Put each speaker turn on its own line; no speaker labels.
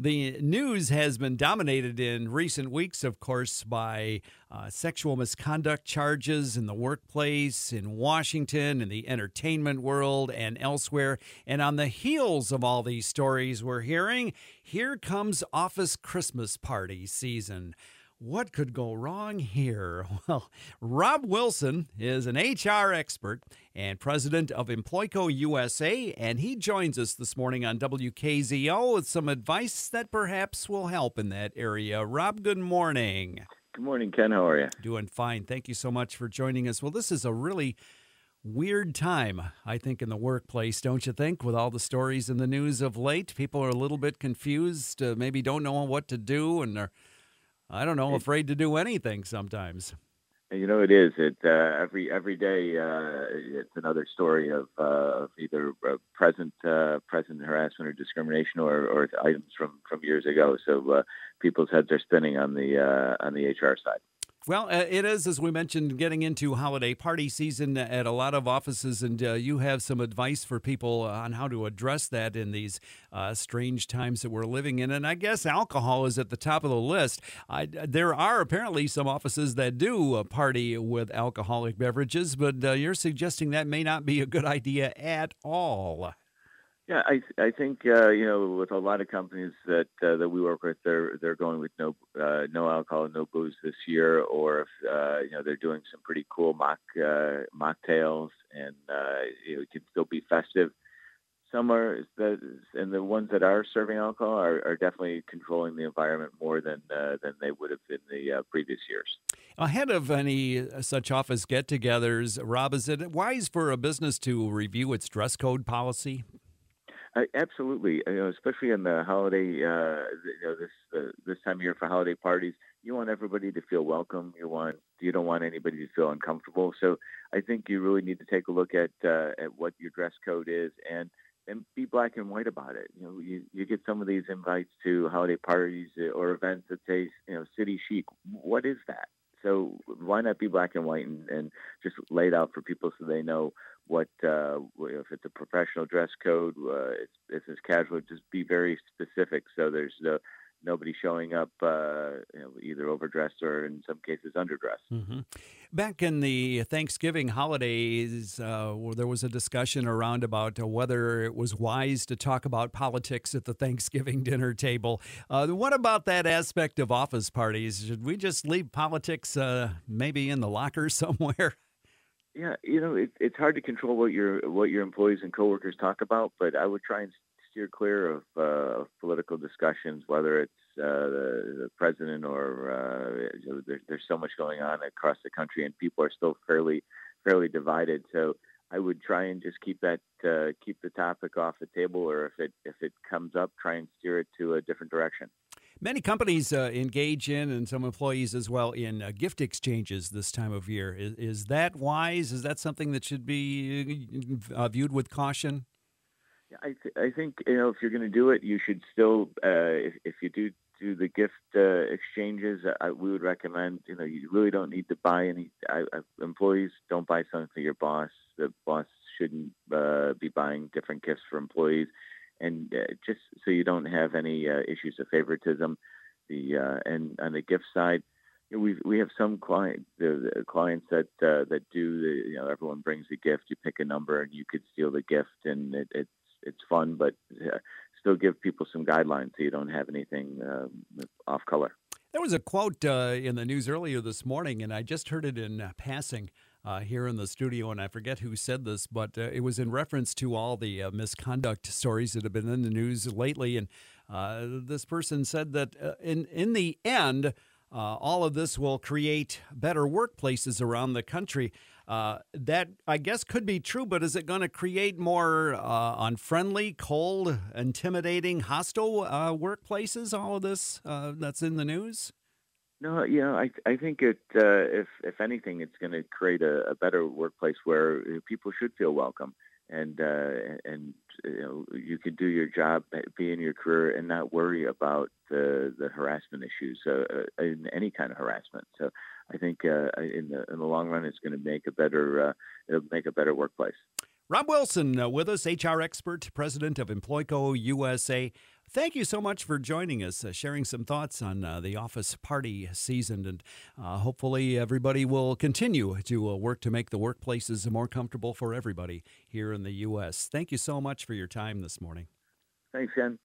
The news has been dominated in recent weeks, of course, by uh, sexual misconduct charges in the workplace, in Washington, in the entertainment world, and elsewhere. And on the heels of all these stories we're hearing, here comes office Christmas party season. What could go wrong here? Well, Rob Wilson is an HR expert and president of Employco USA, and he joins us this morning on WKZO with some advice that perhaps will help in that area. Rob, good morning.
Good morning, Ken. How are you?
Doing fine. Thank you so much for joining us. Well, this is a really weird time, I think, in the workplace, don't you think? With all the stories in the news of late, people are a little bit confused, uh, maybe don't know what to do, and are I don't know, I'm afraid to do anything sometimes.
You know, it is. It uh, every every day. Uh, it's another story of, uh, of either present uh, present harassment or discrimination, or, or items from, from years ago. So uh, people's heads are spinning on the uh, on the HR side.
Well, uh, it is, as we mentioned, getting into holiday party season at a lot of offices, and uh, you have some advice for people on how to address that in these uh, strange times that we're living in. And I guess alcohol is at the top of the list. I, there are apparently some offices that do uh, party with alcoholic beverages, but uh, you're suggesting that may not be a good idea at all.
Yeah, I I think uh, you know with a lot of companies that uh, that we work with, they're they're going with no uh, no alcohol, no booze this year, or if uh, you know they're doing some pretty cool mock uh, mocktails, and uh, you know, it can still be festive. Some are and the ones that are serving alcohol are, are definitely controlling the environment more than uh, than they would have in the uh, previous years.
Ahead of any such office get-togethers, Rob, is it wise for a business to review its dress code policy?
Uh, absolutely, you know, especially in the holiday, uh, you know, this uh, this time of year for holiday parties, you want everybody to feel welcome. You want you don't want anybody to feel uncomfortable. So I think you really need to take a look at uh, at what your dress code is and and be black and white about it. You know, you, you get some of these invites to holiday parties or events that say, you know, city chic. What is that? So why not be black and white and, and just lay it out for people so they know what uh, if it's a professional dress code, uh, it's business casual. Just be very specific so there's no nobody showing up uh, you know, either overdressed or in some cases underdressed.
Mm-hmm. Back in the Thanksgiving holidays, uh, there was a discussion around about uh, whether it was wise to talk about politics at the Thanksgiving dinner table. Uh, what about that aspect of office parties? Should we just leave politics uh, maybe in the locker somewhere?
Yeah, you know, it, it's hard to control what your what your employees and coworkers talk about, but I would try and steer clear of, uh, of political discussions, whether it's uh, the, the, president or uh, there, there's so much going on across the country, and people are still fairly fairly divided. So I would try and just keep that uh, keep the topic off the table, or if it if it comes up, try and steer it to a different direction.
Many companies uh, engage in, and some employees as well, in uh, gift exchanges this time of year. Is, is, that wise? Is that something that should be uh, viewed with caution?
I, th- I think you know if you're going to do it, you should still uh, if, if you do do the gift uh, exchanges, I, we would recommend you know you really don't need to buy any. I, employees don't buy something for your boss. The boss shouldn't uh, be buying different gifts for employees and uh, just so you don't have any uh, issues of favoritism. The uh, and on the gift side, we we have some client the, the clients that uh, that do the you know everyone brings a gift. You pick a number and you could steal the gift, and it, it's it's fun, but uh, still give people some guidelines so you don't have anything uh, off color.
There was a quote in the news earlier this morning, and I just heard it in passing uh, here in the studio, and I forget who said this, but uh, it was in reference to all the uh, misconduct stories that have been in the news lately. And uh, this person said that uh, in in the end, uh, all of this will create better workplaces around the country. that I guess could be true, but is it going to create more unfriendly, cold, intimidating, hostile workplaces? All of this that's in the news.
No, you know, I I think it uh, if if anything, it's going to create a, a, better workplace where uh, people should feel welcome and uh, and you know you can do your job, be in your career, and not worry about the the harassment issues uh, uh in any kind of harassment. So I think uh, in the in the long run, it's going to make a better it'll make a better workplace.
Rob Wilson with us, HR expert, president of Employco USA. Thank you so much for joining us, uh, sharing some thoughts on uh, the office party season. And uh, hopefully, everybody will continue to uh, work to make the workplaces more comfortable for everybody here in the U.S. Thank you so much for your time this morning.
Thanks, Ken.